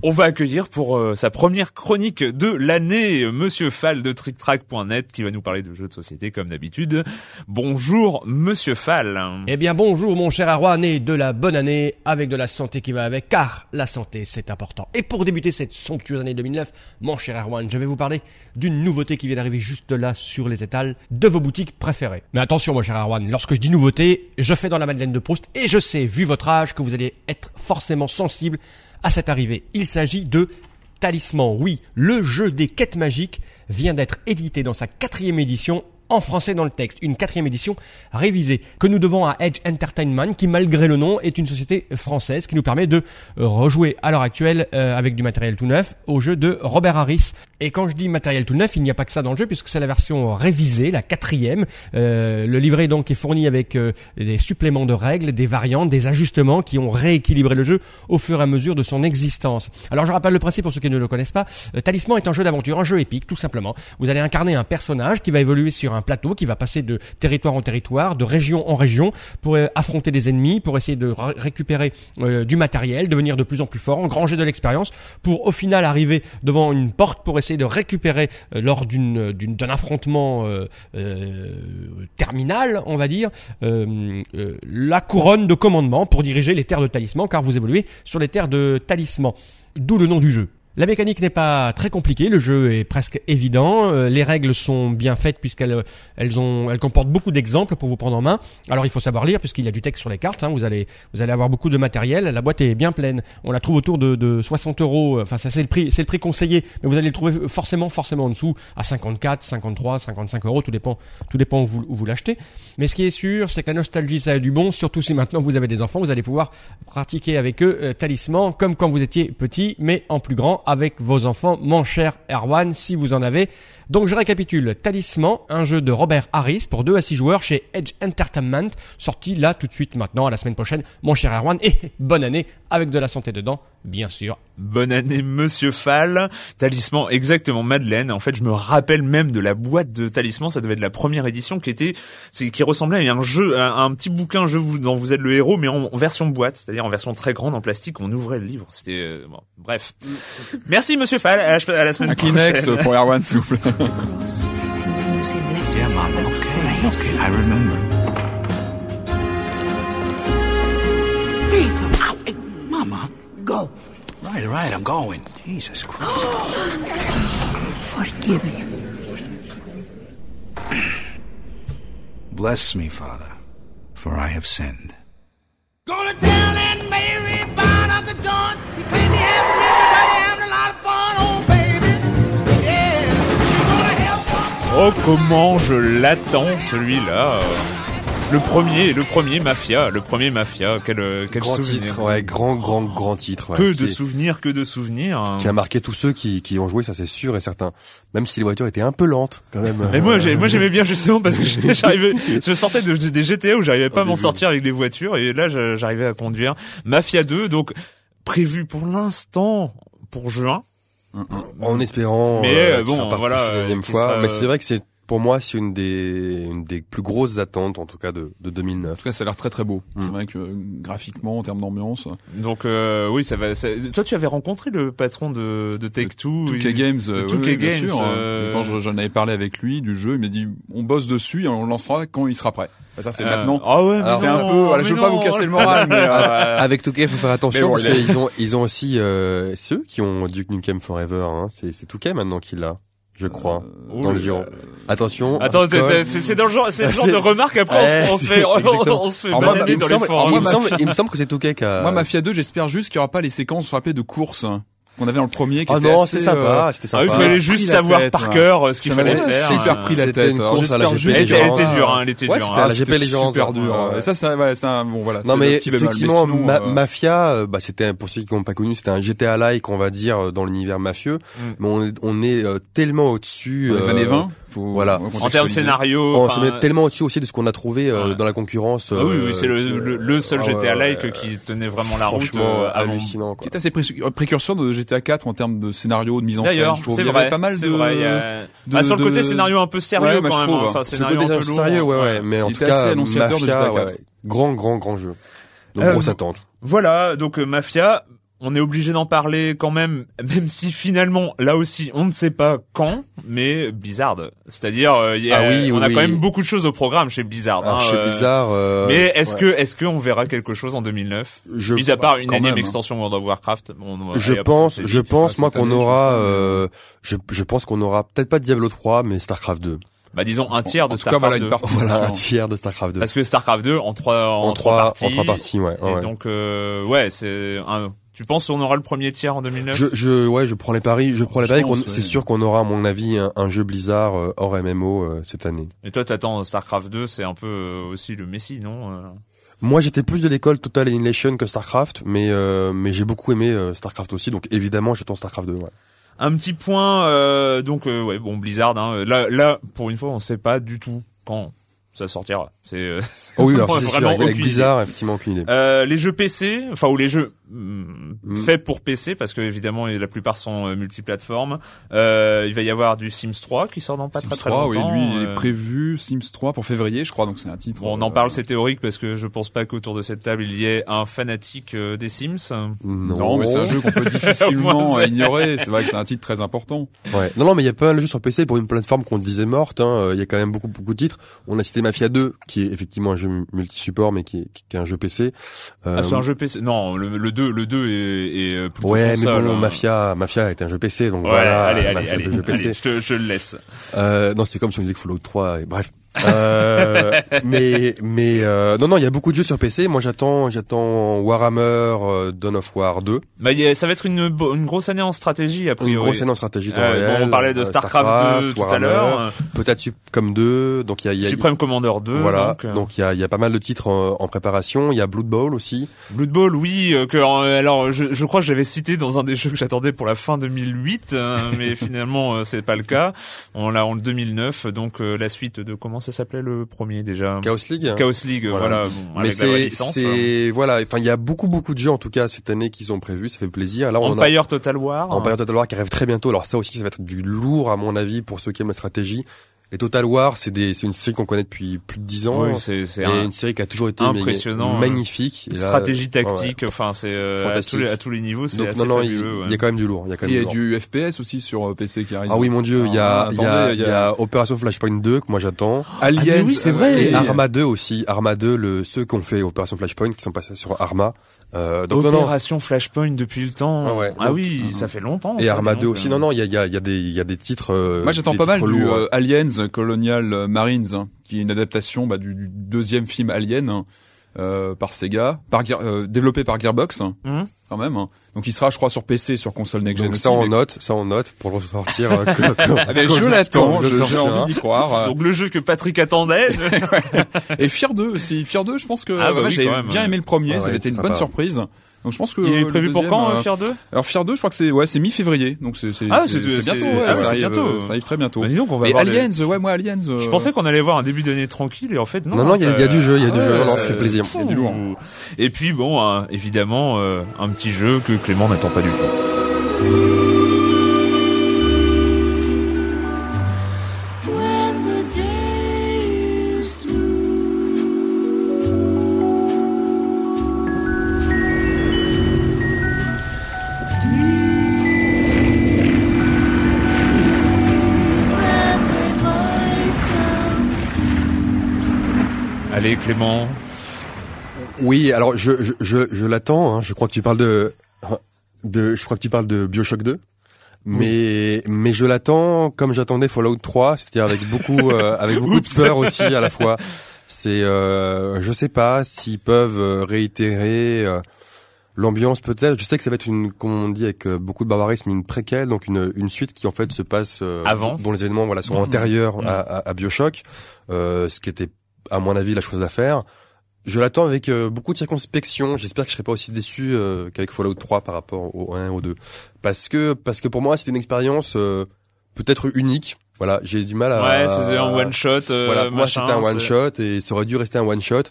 On va accueillir pour euh, sa première chronique de l'année euh, Monsieur Fall de TrickTrack.net qui va nous parler de jeux de société comme d'habitude. Bonjour Monsieur Fall. Eh bien bonjour mon cher Arwan et de la bonne année avec de la santé qui va avec car la santé c'est important. Et pour débuter cette somptueuse année 2009, mon cher Arwan, je vais vous parler d'une nouveauté qui vient d'arriver juste là sur les étals de vos boutiques préférées. Mais attention mon cher Arwan, lorsque je dis nouveauté, je fais dans la Madeleine de Proust et je sais, vu votre âge, que vous allez être forcément sensible à cette arrivée. Il s'agit de Talisman, oui, le jeu des quêtes magiques vient d'être édité dans sa quatrième édition en français dans le texte, une quatrième édition révisée que nous devons à Edge Entertainment qui malgré le nom est une société française qui nous permet de euh, rejouer à l'heure actuelle euh, avec du matériel tout neuf au jeu de Robert Harris. Et quand je dis matériel tout neuf, il n'y a pas que ça dans le jeu puisque c'est la version révisée, la quatrième. Euh, le livret donc est fourni avec euh, des suppléments de règles, des variantes, des ajustements qui ont rééquilibré le jeu au fur et à mesure de son existence. Alors je rappelle le principe pour ceux qui ne le connaissent pas. Euh, Talisman est un jeu d'aventure, un jeu épique tout simplement. Vous allez incarner un personnage qui va évoluer sur un plateau, qui va passer de territoire en territoire, de région en région pour euh, affronter des ennemis, pour essayer de ré- récupérer euh, du matériel, devenir de plus en plus fort, engranger de l'expérience pour au final arriver devant une porte pour essayer de récupérer euh, lors d'une d'un affrontement terminal, on va dire, la couronne de commandement pour diriger les terres de talisman, car vous évoluez sur les terres de talisman. D'où le nom du jeu. La mécanique n'est pas très compliquée, le jeu est presque évident, euh, les règles sont bien faites puisqu'elles euh, elles ont elles comportent beaucoup d'exemples pour vous prendre en main. Alors il faut savoir lire puisqu'il y a du texte sur les cartes, hein, vous allez vous allez avoir beaucoup de matériel, la boîte est bien pleine. On la trouve autour de, de 60 euros, enfin ça c'est le prix c'est le prix conseillé, mais vous allez le trouver forcément forcément en dessous à 54, 53, 55 euros, tout dépend tout dépend où vous, vous l'achetez. Mais ce qui est sûr, c'est que la nostalgie ça a du bon, surtout si maintenant vous avez des enfants, vous allez pouvoir pratiquer avec eux euh, talisman comme quand vous étiez petit, mais en plus grand avec vos enfants, mon cher Erwan, si vous en avez. Donc je récapitule, Talisman, un jeu de Robert Harris pour 2 à 6 joueurs chez Edge Entertainment, sorti là tout de suite maintenant, à la semaine prochaine, mon cher Erwan, et [laughs] bonne année avec de la santé dedans, bien sûr. Bonne année Monsieur Fall. Talisman exactement Madeleine. En fait, je me rappelle même de la boîte de Talisman, ça devait être la première édition qui était c'est qui ressemblait à un jeu à un petit bouquin jeu vous- dont vous êtes le héros mais en, en version boîte, c'est-à-dire en version très grande en plastique, on ouvrait le livre. C'était euh, bon, bref. Merci Monsieur Fall, à la, à la semaine Un Kleenex prochaine. Euh, pour Erwan, s'il vous plaît. Yeah, Mom. Okay. Okay. I remember. Vita. Ow. Hey, Mama. Go. Right, right. I'm going. Jesus Christ. Forgive me. Bless me, Father, for I have sinned. Gonna tell Aunt Mary about Uncle John. He claimed he has a Oh comment je l'attends celui-là. Le premier, le premier Mafia, le premier Mafia, quel euh, quel Grand souvenir. titre, ouais, grand, grand, grand titre. ouais, Que de est- souvenirs, que de souvenirs. Qui a marqué tous ceux qui, qui ont joué, ça c'est sûr et certain. Même si les voitures étaient un peu lentes, quand même. Mais moi, j'ai, moi j'aimais bien justement parce que [laughs] j'arrivais, je sortais de, des GTA où j'arrivais pas à m'en sortir avec les voitures et là j'arrivais à conduire Mafia 2, donc prévu pour l'instant pour juin. En espérant Mais, euh, euh, bon, sera pas voilà, euh, fois. sera, Mais euh, c'est vrai que c'est pour moi, c'est une des, une des plus grosses attentes, en tout cas, de, de En 2009. tout cas, ça a l'air très très beau. C'est Mm. vrai que euh, graphiquement, en termes d'ambiance, Donc euh, oui, ça va. ça- Toi, tu avais rencontré le patron de, de Take Two. 2K il- Games, euh, 2K oui, oui, bien Games, sûr. euh, Et Quand je- j'en avais parlé avec lui du jeu, il m'a dit on bosse dessus et on le lancera quand il sera prêt. Bah, ça c'est Euh, maintenant. Ah ouais, c'est un peu. Voilà, mais je veux pas vous casser le moral, mais [laughs] euh, Avec Touquet, il faut faire attention bon, parce qu'ils ont, ils ont aussi euh, ceux qui ont Duke Nukem Forever. Hein. C'est, c'est Touquet maintenant qui l'a, je crois, dans là le giron. là. Attention. Attends, c'est c'est dans le genre, c'est le genre [laughs] de remarque après Ouais, on, se- on se c'est- fait, [laughs] on, se fait balader il, me dans les semble, forums. il, me semble, il me semble que c'est Touquet qui a. moi, Mafia 2, j'espère juste qu'il y aura pas les séquences, rappelez, de course hein, qu'on avait dans le premier. Qui Oh étaient non, assez, c'était sympa, euh, c'était Ah oui, il sympa. fallait juste savoir tête, par cœur euh, ce qu'il fallait faire. super hein. pris la C'était tête. une Alors, course à la j'espère GP juste Elle était, était dure, hein, elle était Ouais, dure. c'était hein. la GP super dur. Ouais. Et ça, c'est un, bon, voilà. Non c'est mais effectivement, sinon, Ma- euh, Mafia, bah, c'était pour ceux qui n'ont pas connu, c'était un GTA-like, on va dire, dans l'univers mafieux. Mm. Mais on est, on est tellement au-dessus. dans les années 20, faut voilà. En termes scénario, On se met tellement au-dessus aussi de ce qu'on a trouvé dans la concurrence. ah oui, oui, c'est le, seul GTA like qui tenait vraiment la route hallucinant. Qui est assez pré- précurseur de GTA 4 en termes de scénario, de mise en scène. Je trouve y avait pas mal de. vrai, il y a- de- Ah, sur le côté de- scénario un peu sérieux Ouais, quand même. trouve. hein. Enfin, Le scénario côté un peu lourd. sérieux, ouais, ouais. Mais en tout cas, annonciateur de Mafia, GTA ouais, 4. ouais. grand, grand, grand jeu. Donc Euh, grosse attente. Voilà, donc euh, Mafia, on est obligé d'en parler quand même, [laughs] même si finalement, là aussi, on ne sait pas quand, mais Blizzard. C'est-à-dire, euh, il y a- Ah oui, on a quand même beaucoup de choses au programme chez Blizzard. Hein, chez euh, Blizzard. euh, Mais est-ce ouais. que, est-ce qu'on verra quelque chose en 2009 je, Mis à part une énième même, hein. extension World of Warcraft. Bon, on- je pense, c'est je pense moi qu'on aura, euh, je, je pense qu'on aura peut-être pas Diablo 3, mais Starcraft 2. Bah disons un tiers de En voilà Starcraft une 2. partie. Voilà, un Voilà. tiers de Starcraft 2. Parce que Starcraft 2 en trois, en, en trois trois, parties. en trois parties, ouais. ouais, Et donc, euh, ouais, c'est un, tu penses qu'on aura le premier tiers en 2009? Je, je, ouais, je prends les paris. Je prends les Je paris. C'est ouais. sûr qu'on aura, à mon avis, un, un jeu Blizzard euh, hors MMO euh, cette année. Et toi, t'attends Starcraft 2, c'est un peu euh, aussi le Messi, non euh? Moi, j'étais plus de l'école Total Annihilation que Starcraft, mais euh, mais j'ai beaucoup aimé euh, Starcraft aussi. Donc évidemment, j'attends Starcraft 2. Ouais. Un petit point, euh, donc euh, ouais, bon Blizzard. Hein, là, là, pour une fois, on sait pas du tout quand ça sortira. C'est euh, Oh oui, alors [laughs] vraiment c'est sûr. Avec Blizzard, effectivement, aucune idée. Euh, les jeux PC, enfin ou les jeux mm, Mm. faits pour PC, parce que évidemment la plupart sont euh, multiplateformes. Euh, il va y avoir du Sims 3 qui sort dans pas Sims très très 3, oui, longtemps. lui, il est euh, prévu Sims 3 pour février, je crois, donc c'est un titre. Bon, on en euh, parle, c'est théorique parce que je pense pas qu'autour de cette table il y ait un fanatique euh, des Sims. Non, Non, mais c'est un jeu qu'on peut [laughs] difficilement ignorer. C'est vrai que c'est un titre très important. Ouais. Non, non, mais il y a pas mal de jeux sur PC pour une plateforme qu'on disait morte. hein. Il y a quand même beaucoup, beaucoup de titres. On a cité Mafia 2, qui est effectivement un jeu multi-support, mais qui est, qui est un jeu PC. Euh, Ah, c'est un jeu PC. Non, le, le 2, le 2 est, est euh, plutôt Ouais, mais bon, hein. Mafia, Mafia est un jeu PC, donc Ouais, voilà. allez, allez, Mafia allez, jeu PC. allez, je, te, je le laisse. Euh, non, c'est comme si on disait que Fallout 3, et bref. Euh, [laughs] mais mais euh, non non, il y a beaucoup de jeux sur PC. Moi, j'attends j'attends Warhammer euh, Dawn of War 2, Bah, a- ça va être une, une grosse année en stratégie, a une priori. grosse année en stratégie Euh, réel. bon, on parlait de euh, Starcraft, 2 tout à l'heure. peut-être Supreme 2, donc il y a, y a Supreme Commander 2. voilà, Donc, euh, il y a il y a pas mal de titres en, en préparation. Il y a Blood Bowl aussi. Blood Bowl, oui. euh, que, euh, alors, je, je crois que j'avais cité dans un des jeux que j'attendais pour la fin 2008, euh, mais [laughs] finalement, euh, c'est pas le cas. On l'a en 2009, donc euh, la suite de comment ça s'appelait le premier déjà Chaos League. hein. Chaos League, Voilà. voilà. bon, Mais vraie c'est c'est voilà, enfin il y a beaucoup beaucoup de jeux en tout cas cette année qui sont prévus, ça fait plaisir. Là on a Empire Total War. Empire Total War qui arrive très bientôt. Alors ça aussi, ça va être du lourd à mon avis pour ceux qui aiment la stratégie. Et Total War, c'est des, c'est une série qu'on connaît depuis plus de dix ans. Oui, c'est c'est et un, une série qui a toujours été impressionnant, magnifique. Et là, stratégie ouais, tactique. Enfin, c'est euh, à, Fantastique. tous les, à tous les niveaux, c'est Donc assez non non, il, fabuleux. il ouais. y a quand même du lourd. Il y a quand Et il même y a du du FPS aussi sur euh, PC qui arrive. Ah oui mon dieu, il y a, Ah, il y a, y a Opération Flashpoint 2 que moi j'attends. Aliens. Ah, oui, c'est vrai. Et et Arma 2 aussi. Arma 2, le, ceux qui ont fait Opération Flashpoint, qui sont passés sur Arma. Euh, donc non, non. Opération Flashpoint depuis le temps. Ah ouais. Ah Donc- oui, ça fait longtemps. Et ça, Arma dis 2 donc, aussi. euh. Non, non, il y a, il y a, il y a des, il y a des titres. euh, Moi, j'attends pas mal du lourds. euh, Aliens Colonial euh, Marines, hein, qui est une adaptation bah, du, du deuxième film Alien hein, euh, par Sega, par Gear- euh, développé par Gearbox, hein, Mhm. quand même. hein. Donc, il sera, je crois, sur PC, et sur console next gen Donc aussi. ça on mais- note, ça on note pour le ressortir. euh, que- [laughs] que- Ah ben, je l'attends, j'ai envie d'y croire. euh. Donc le jeu que Patrick attendait. [laughs] Et Fier 2 aussi. Fier 2, je pense que Ah, bah ouais, oui, j'avais quand même, bien aimé le premier, Ah ça ouais, avait été une bonne surprise. Donc je pense que Il est le prévu pour quand, euh, euh, Fier 2 Alors Fier 2, je crois que c'est ouais, c'est mi-février, donc c'est c'est Ah, c'est- bientôt. ouais, ah, ça, c'est arrive, bientôt. euh, ça arrive très bientôt. Bah, dis donc, on va Et Aliens, ouais, moi Aliens. euh, Je pensais qu'on allait voir un début d'année tranquille et en fait non. Non, non, il y a- y du jeu, il y a du Ah jeu. ouais, Non, non, ça fait plaisir. Il y a du lourd. Et puis bon, évidemment, euh, un petit jeu que Clément n'attend pas du tout. Clément. Oui, alors je je je, je l'attends. Hein. Je crois que tu parles de de je crois que tu parles de BioShock 2. Mais mais je l'attends comme j'attendais Fallout 3, c'est-à-dire avec beaucoup euh, avec beaucoup de peur aussi à la fois. C'est euh, je sais pas s'ils peuvent euh, réitérer euh, l'ambiance peut-être. Je sais que ça va être une comme on dit avec euh, beaucoup de barbarisme une préquelle donc une une suite qui en fait se passe Avant. dont les événements voilà sont Mhm. antérieurs Mhm. à, à, à BioShock, euh, ce qui était à mon avis la chose à faire. Je l'attends avec euh, beaucoup de circonspection. J'espère que je serai pas aussi déçu euh, qu'avec Fallout 3 par rapport au 1 et au 2. Parce que parce que pour moi c'était une expérience euh, peut-être unique. Voilà, j'ai du mal à Ouais, c'était un one shot. euh, voilà, pour moi c'était un one c'est- shot et ça aurait dû rester un one shot.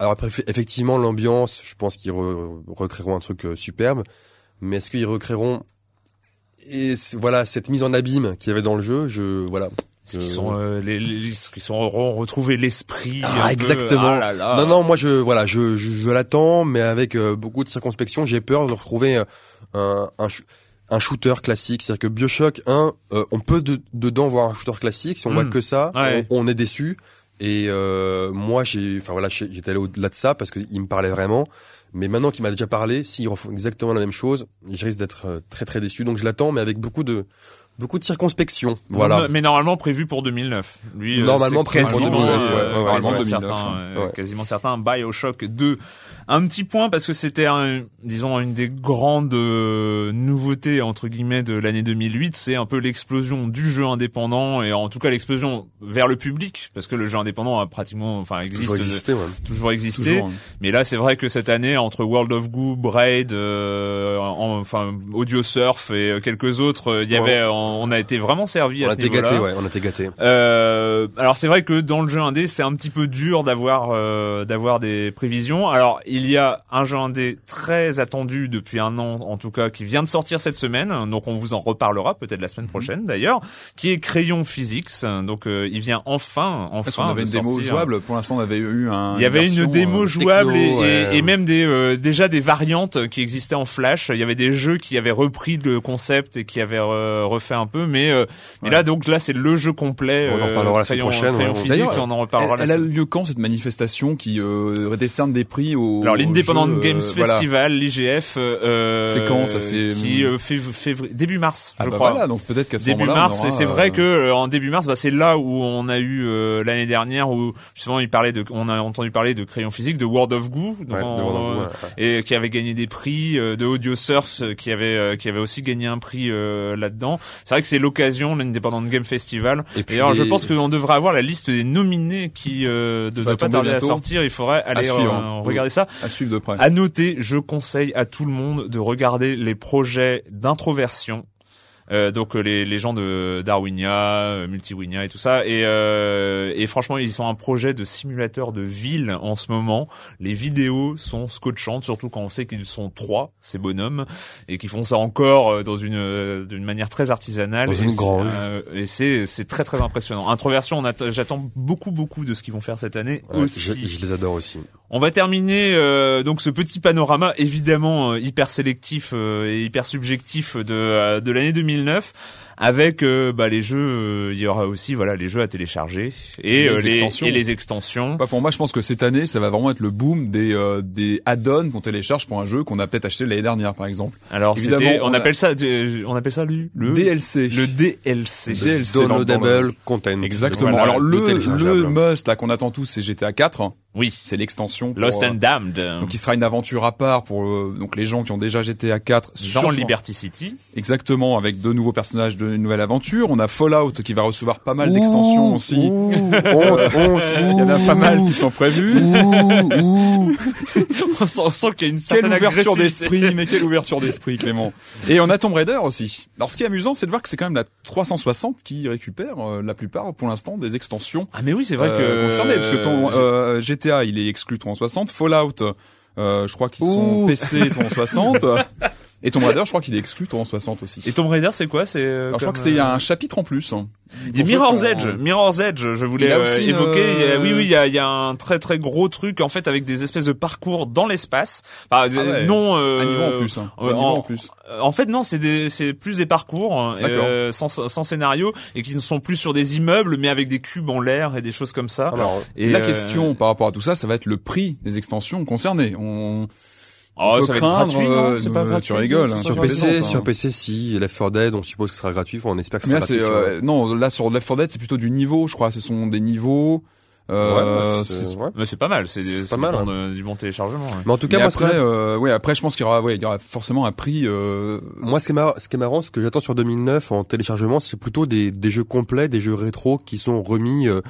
Alors après eff- effectivement l'ambiance, je pense qu'ils re- recréeront un truc euh, superbe, mais est-ce qu'ils recréeront et voilà cette mise en abîme qu'il y avait dans le jeu, je voilà. Qui je- sont euh, les, les- qui sont auront retrouvé l'esprit. Ah, exactement. Ah là là. Non, non, moi je voilà, je je, je l'attends, mais avec euh, beaucoup de circonspection. J'ai peur de retrouver euh, un un, sh- un shooter classique, c'est-à-dire que Bioshock 1, euh, on peut de- dedans voir un shooter classique. Si on Mm. voit que ça, Ouais. on, on est déçu. Et euh, moi, j'ai, enfin voilà, j'étais allé au-delà de ça parce qu'il me parlait vraiment. Mais maintenant qu'il m'a déjà parlé, s'ils refont exactement la même chose, je risque d'être euh, très très déçu. Donc je l'attends, mais avec beaucoup de beaucoup de circonspection. Voilà. Mais normalement prévu pour 2009. Lui, euh, Normalement prévu pour quasiment, 2009, euh, ouais, ouais, quasiment normalement 2009, certain, euh, quasiment certain. Bioshock 2. Un petit point parce que c'était, un, disons, une des grandes euh, nouveautés entre guillemets de l'année 2008, c'est un peu l'explosion du jeu indépendant et en tout cas l'explosion vers le public parce que le jeu indépendant a pratiquement, enfin existe, Toujours existé, ouais. toujours existé. Toujours, hein. Mais là, c'est vrai que cette année, entre World of Goo, Braid, euh, en- enfin Audio Surf et euh, quelques autres, euh, il y Ouais. avait, on, on a été vraiment servi On à a ce niveau-là. gâté, ouais, on a été gâté. Euh, alors c'est vrai que dans le jeu indé, c'est un petit peu dur d'avoir euh, d'avoir des prévisions. Alors il y a un jeu indé très attendu depuis un an, en tout cas, qui vient de sortir cette semaine. Donc on vous en reparlera peut-être la semaine Mhm. prochaine d'ailleurs, qui est Crayon Physics. Donc euh, il vient enfin, enfin. qu'on avait une démo jouable. Pour l'instant, on avait eu un. Il y avait une démo euh, jouable et, techno, et- ouais. et même des euh, déjà des variantes qui existaient en Flash. Il y avait des jeux qui avaient repris le concept et qui avaient euh, refait un peu, mais mais Ouais. là donc là c'est le jeu complet. On en euh, reparlera la semaine prochaine, Crayon ouais. D'ailleurs, on en reparlera. Elle, la elle a lieu quand cette manifestation qui euh, décerne des prix au Alors l'Independent Games euh, voilà. Festival, l'IGF, euh, C'est quand, ça, c'est- qui euh, fév- février, début mars, Ah je bah crois. voilà, donc peut-être qu'à ce début mars et c'est euh, vrai que euh, en début mars bah, c'est là où on a eu euh, l'année dernière où justement il parlait de on a entendu parler de crayon physique de World of Goo Ouais, de en- World of Goo, ouais, ouais. et qui avait gagné des prix euh, de Audio Surf euh, qui avait euh, qui avait aussi gagné un prix euh, là-dedans. C'est vrai que c'est l'occasion l'Independent Game Festival. Et et puis alors je pense qu'on devrait avoir la liste des nominés qui euh, ne doit pas tarder à sortir. Il faudrait aller euh, regarder ça à suivre de près. à noter, je conseille à tout le monde de regarder les projets d'introversion. Euh, donc euh, les, les gens de Darwinia, euh, Multiwinia et tout ça et, euh, et franchement ils sont un projet de simulateur de ville en ce moment les vidéos sont scotchantes surtout quand on sait qu'ils sont trois ces bonhommes et qu'ils font ça encore euh, dans une euh, d'une manière très artisanale Dans Et une grange. euh, et c'est c'est très très impressionnant introversion on att- j'attends beaucoup beaucoup de ce qu'ils vont faire cette année Ouais, aussi je, je les adore aussi. On va terminer euh, donc ce petit panorama évidemment euh, hyper sélectif euh, et hyper subjectif de de l'année 2009 avec euh, bah, les jeux euh, il y aura aussi voilà les jeux à télécharger et Les euh, les extensions. et les extensions. Bah, pour moi, je pense que cette année, ça va vraiment être le boom des euh, des add-ons qu'on télécharge pour un jeu qu'on a peut-être acheté l'année dernière, par exemple. Alors évidemment, on, on a- appelle ça on appelle ça le le DLC. le DLC. DLC dans- dans le- Downloadable content. Exactement. Voilà, Alors le le must là qu'on attend tous, c'est GTA 4. Oui. C'est l'extension. Lost and Damned Donc, il sera une aventure à part pour euh, donc les gens qui ont déjà GTA 4 dans sur- Liberty City. Exactement, avec deux nouveaux personnages de une nouvelle aventure. On a Fallout qui va recevoir pas mal d'extensions aussi. Ouh, [laughs] honte, honte, Il y en a pas mal qui sont ouh, ouh. [laughs] on sent, qu'il y a une Quelle certaine ouverture agressivité. d'esprit, mais quelle ouverture d'esprit, Clément. Et on a Tomb Raider aussi. Alors, ce qui est amusant, c'est de voir que c'est quand même la 360 qui récupère euh, la plupart, pour l'instant, des extensions Ah mais oui c'est vrai euh, que concernées, parce que ton euh, GTA, il est exclu 360. Fallout, euh, je crois qu'ils sont. PC 360. [laughs] Et Tomb Raider, je crois qu'il est exclu Tour en 60 aussi. Et Tomb Raider, c'est quoi C'est euh, Alors, je crois que c'est il y a euh, un chapitre en plus. hein. Il y a Mirror's Edge, Mirror's Edge, je voulais euh, évoquer. A- euh, oui, oui, il y a, il y a un très très gros truc en fait avec des espèces de parcours dans l'espace. Enfin, Ah ouais. non, euh, Un niveau en plus. Hein. euh, Un niveau en- en plus. Euh, En fait, non, c'est des, c'est plus des parcours hein, D'accord. euh, sans, sans scénario et qui ne sont plus sur des immeubles, mais avec des cubes en l'air et des choses comme ça. Et, La euh, question par rapport à tout ça, ça va être le prix des extensions concernées. On, oh, on ça peut va être craindre, gratuit, non euh, C'est pas euh, gratuit. tu rigoles, hein. Sur PC, hein. sur PC, si. Left 4 Dead, on suppose que ce sera gratuit. Enfin, on espère que ce Mais sera là, gratuit. euh, non, là sur Left 4 Dead, c'est plutôt du niveau, je crois. Ce sont des niveaux. Euh, Ouais, c'est- ouais. Pas mal, c'est, pas mal, du bon, euh, du bon téléchargement. ouais. Mais en tout cas, moi, ce que après, euh, ouais, après, je pense qu'il y aura, ouais, il y aura forcément un prix. Euh, moi, ce qui est marrant, ce qui est marrant, ce que j'attends sur 2009 en téléchargement, c'est plutôt des, des jeux complets, des jeux rétro qui sont remis, euh,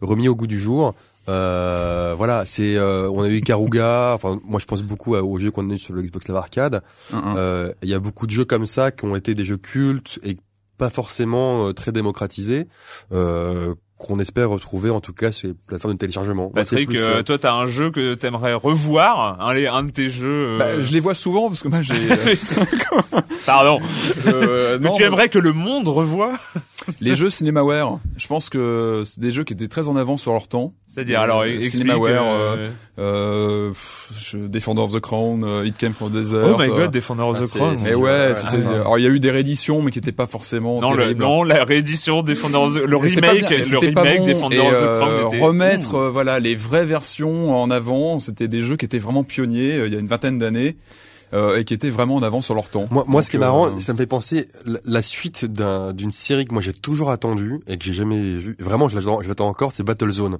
remis au goût du jour. Euh, voilà, c'est, euh, on a eu Karuga. enfin, moi, je pense beaucoup aux jeux qu'on a eu sur le Xbox Live Arcade. un- un. Euh, Il y a beaucoup de jeux comme ça qui ont été des jeux cultes et pas forcément euh, très démocratisés, euh, qu'on espère retrouver en tout cas sur les plateformes de téléchargement. Patrick, plus, euh, euh, toi, t'as un jeu que t'aimerais revoir, un, les- un de tes jeux. euh, Bah, je les vois souvent parce que moi j'ai. [laughs] Pardon. euh, [laughs] non, tu aimerais que le monde revoie [laughs] les jeux Cinemaware, je pense que c'est des jeux qui étaient très en avance sur leur temps. C'est-à-dire, alors, Euh. Cinemaware, euh, Euh, pff, Defender of the Crown, euh, It Came from the Desert. Oh my euh, god, Defender of ah, the c'est- Crown. Mais ouais, ouais. alors il y a eu des rééditions, mais qui étaient pas forcément Non, le, terribles. non, la réédition Defender of the, le Mais remake, c'était pas bon, Defender et, euh, était. remettre euh, voilà les vraies versions en avant, c'était des jeux qui étaient vraiment pionniers euh, il y a une vingtaine d'années euh, et qui étaient vraiment en avant sur leur temps. Moi, moi, ce qui est marrant, euh, ça me fait penser la, la suite d'un- d'une série que moi j'ai toujours attendue et que j'ai jamais vu. Vraiment, je l'attends, je l'attends encore. C'est Battlezone.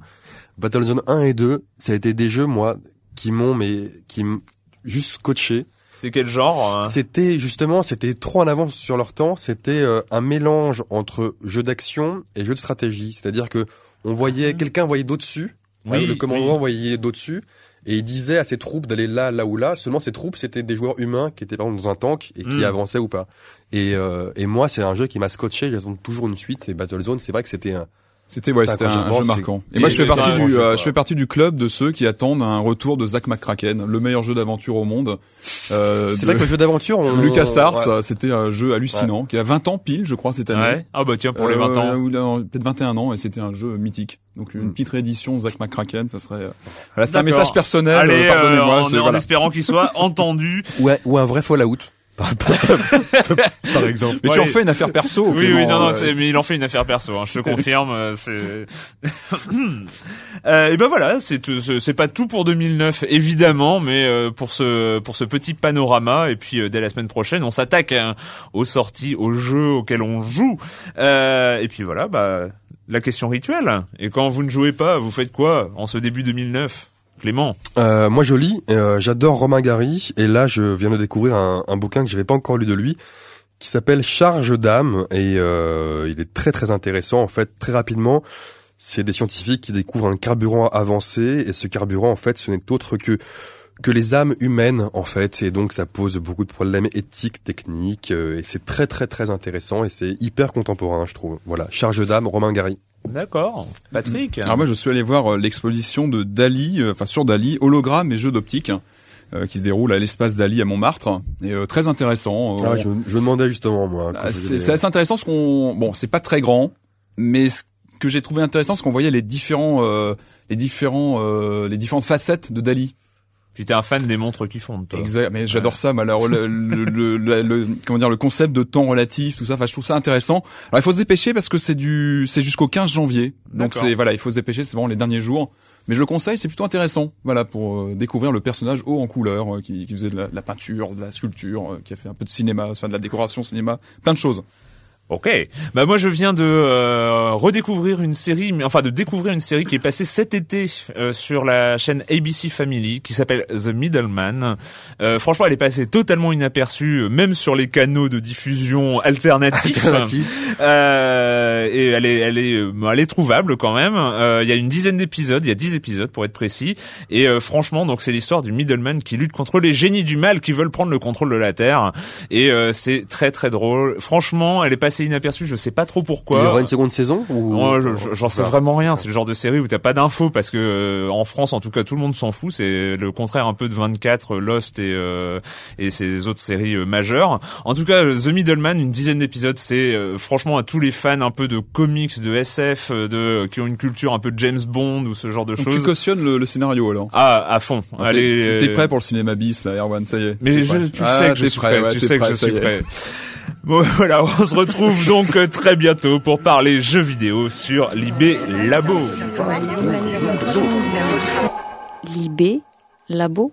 Battlezone 1 et 2, ça a été des jeux moi qui m'ont mais qui m'ont juste scotché. C'était quel genre hein C'était justement, c'était trop en avance sur leur temps. C'était euh, un mélange entre jeu d'action et jeu de stratégie. C'est-à-dire que on voyait quelqu'un voyait d'au-dessus, Ah. Oui, hein, le commandant oui. voyait d'au-dessus. Et il disait à ses troupes d'aller là, là ou là. Seulement ces troupes, c'était des joueurs humains qui étaient par exemple dans un tank et qui Mm. avançaient ou pas. Et, euh, et moi, c'est un jeu qui m'a scotché. J'attends toujours une suite. Et Battlezone, c'est vrai que c'était un. C'était ouais, c'était un, jeu marquant. Et moi je fais partie du euh, je fais partie du club de ceux qui attendent un retour de Zack McCracken, le meilleur jeu d'aventure au monde. Euh, C'est vrai que le jeu d'aventure, on. [laughs] Lucas Arts, ouais. c'était un jeu hallucinant qui a 20 ans pile, je crois cette année. Ouais. Ah bah tiens, pour les Euh, 20 ans. ou là, peut-être 21 ans et c'était un jeu mythique. Donc une Mm. petite réédition Zack McCracken, ça serait euh, voilà, c'est un message personnel, Allez, euh, euh, pardonnez-moi, en, c'est- en voilà. espérant qu'il soit [laughs] entendu. Ouais, ou un vrai Fallout. Par, par, par exemple. Mais Ouais, tu en fais une affaire perso, Oui, Clément, oui, non, non, euh, c'est, mais il en fait une affaire perso, hein, je te [laughs] confirme, euh, c'est, [coughs] euh, et ben voilà, c'est, tout- c'est c'est pas tout pour 2009, évidemment, mais euh, pour ce, pour ce petit panorama, et puis euh, dès la semaine prochaine, on s'attaque hein, aux sorties, aux jeux auxquels on joue, euh, et puis voilà, bah, la question rituelle. Et quand vous ne jouez pas, vous faites quoi en ce début 2009 Clément Euh, moi, je lis. euh, J'adore Romain Gary. Et là, je viens de découvrir un, un bouquin que j'avais pas encore lu de lui, qui s'appelle Charge d'âme. Et euh, il est très très intéressant. En fait, très rapidement, c'est des scientifiques qui découvrent un carburant avancé. Et ce carburant, en fait, ce n'est autre que que les âmes humaines en fait et donc ça pose beaucoup de problèmes éthiques techniques euh, et c'est très très très intéressant et c'est hyper contemporain je trouve voilà charge d'âme Romain Gary D'accord. Patrick Alors moi je suis allé voir euh, l'exposition de Dali, euh, enfin sur Dali, hologramme et jeux d'optique. euh, qui se déroule à l'espace Dali à Montmartre et euh, très intéressant. Euh, ah, on- je, je me demandais justement moi Ah, c'est assez intéressant ce qu'on bon c'est pas très grand mais ce que j'ai trouvé intéressant c'est qu'on voyait les différents euh, les différents euh, les différentes facettes de Dali Tu étais un fan des montres qui fondent, toi. exact mais j'adore ça moi, la- le, le, le- le- comment dire le concept de temps relatif tout ça enfin je trouve ça intéressant. Alors il faut se dépêcher parce que c'est du c'est jusqu'au 15 janvier. Donc c'est voilà il faut se dépêcher c'est vraiment les derniers jours. Mais je le conseille c'est plutôt intéressant voilà pour euh, découvrir le personnage haut en couleur euh, qui, qui faisait de la, de la peinture de la sculpture euh, qui a fait un peu de cinéma enfin de la décoration cinéma plein de choses Ok. Bah moi je viens de euh, redécouvrir une série, mais enfin de découvrir une série qui est passée cet été euh, sur la chaîne ABC Family, qui s'appelle The Middleman. Euh, franchement, elle est passée totalement inaperçue, même sur les canaux de diffusion [laughs] alternatifs. Euh, et elle est, elle est, euh, elle est trouvable quand même. Euh, Il y a une dizaine d'épisodes, il y a dix épisodes pour être précis. Et euh, franchement, donc c'est l'histoire du middleman qui lutte contre les génies du mal qui veulent prendre le contrôle de la terre. Et euh, c'est très très drôle. Franchement, elle est passée passé inaperçu. Je sais pas trop pourquoi. Il y aura une seconde saison ou... Je- je- J'en sais vraiment rien. C'est le genre de série où t'as pas d'infos parce que euh, en France, en tout cas, tout le monde s'en fout. C'est le contraire un peu de 24, Lost et euh, et ces autres séries euh, majeures. En tout cas, The Middleman, une dizaine d'épisodes, c'est euh, franchement à tous les fans un peu de comics, de SF, euh, de qui ont une culture un peu James Bond ou ce genre de Donc tu choses. cautionnes le, le scénario alors? Ah, à fond. Ah, Allez. T'es euh, prêt pour le cinéma bis là, Erwan, ça y est. Mais je, tu Ah, sais que je suis prêt, ouais, tu sais que prêt, je suis prêt. Bon [laughs] voilà, on se retrouve donc euh, très bientôt pour parler jeux vidéo sur Libé Labo. Libé, labo.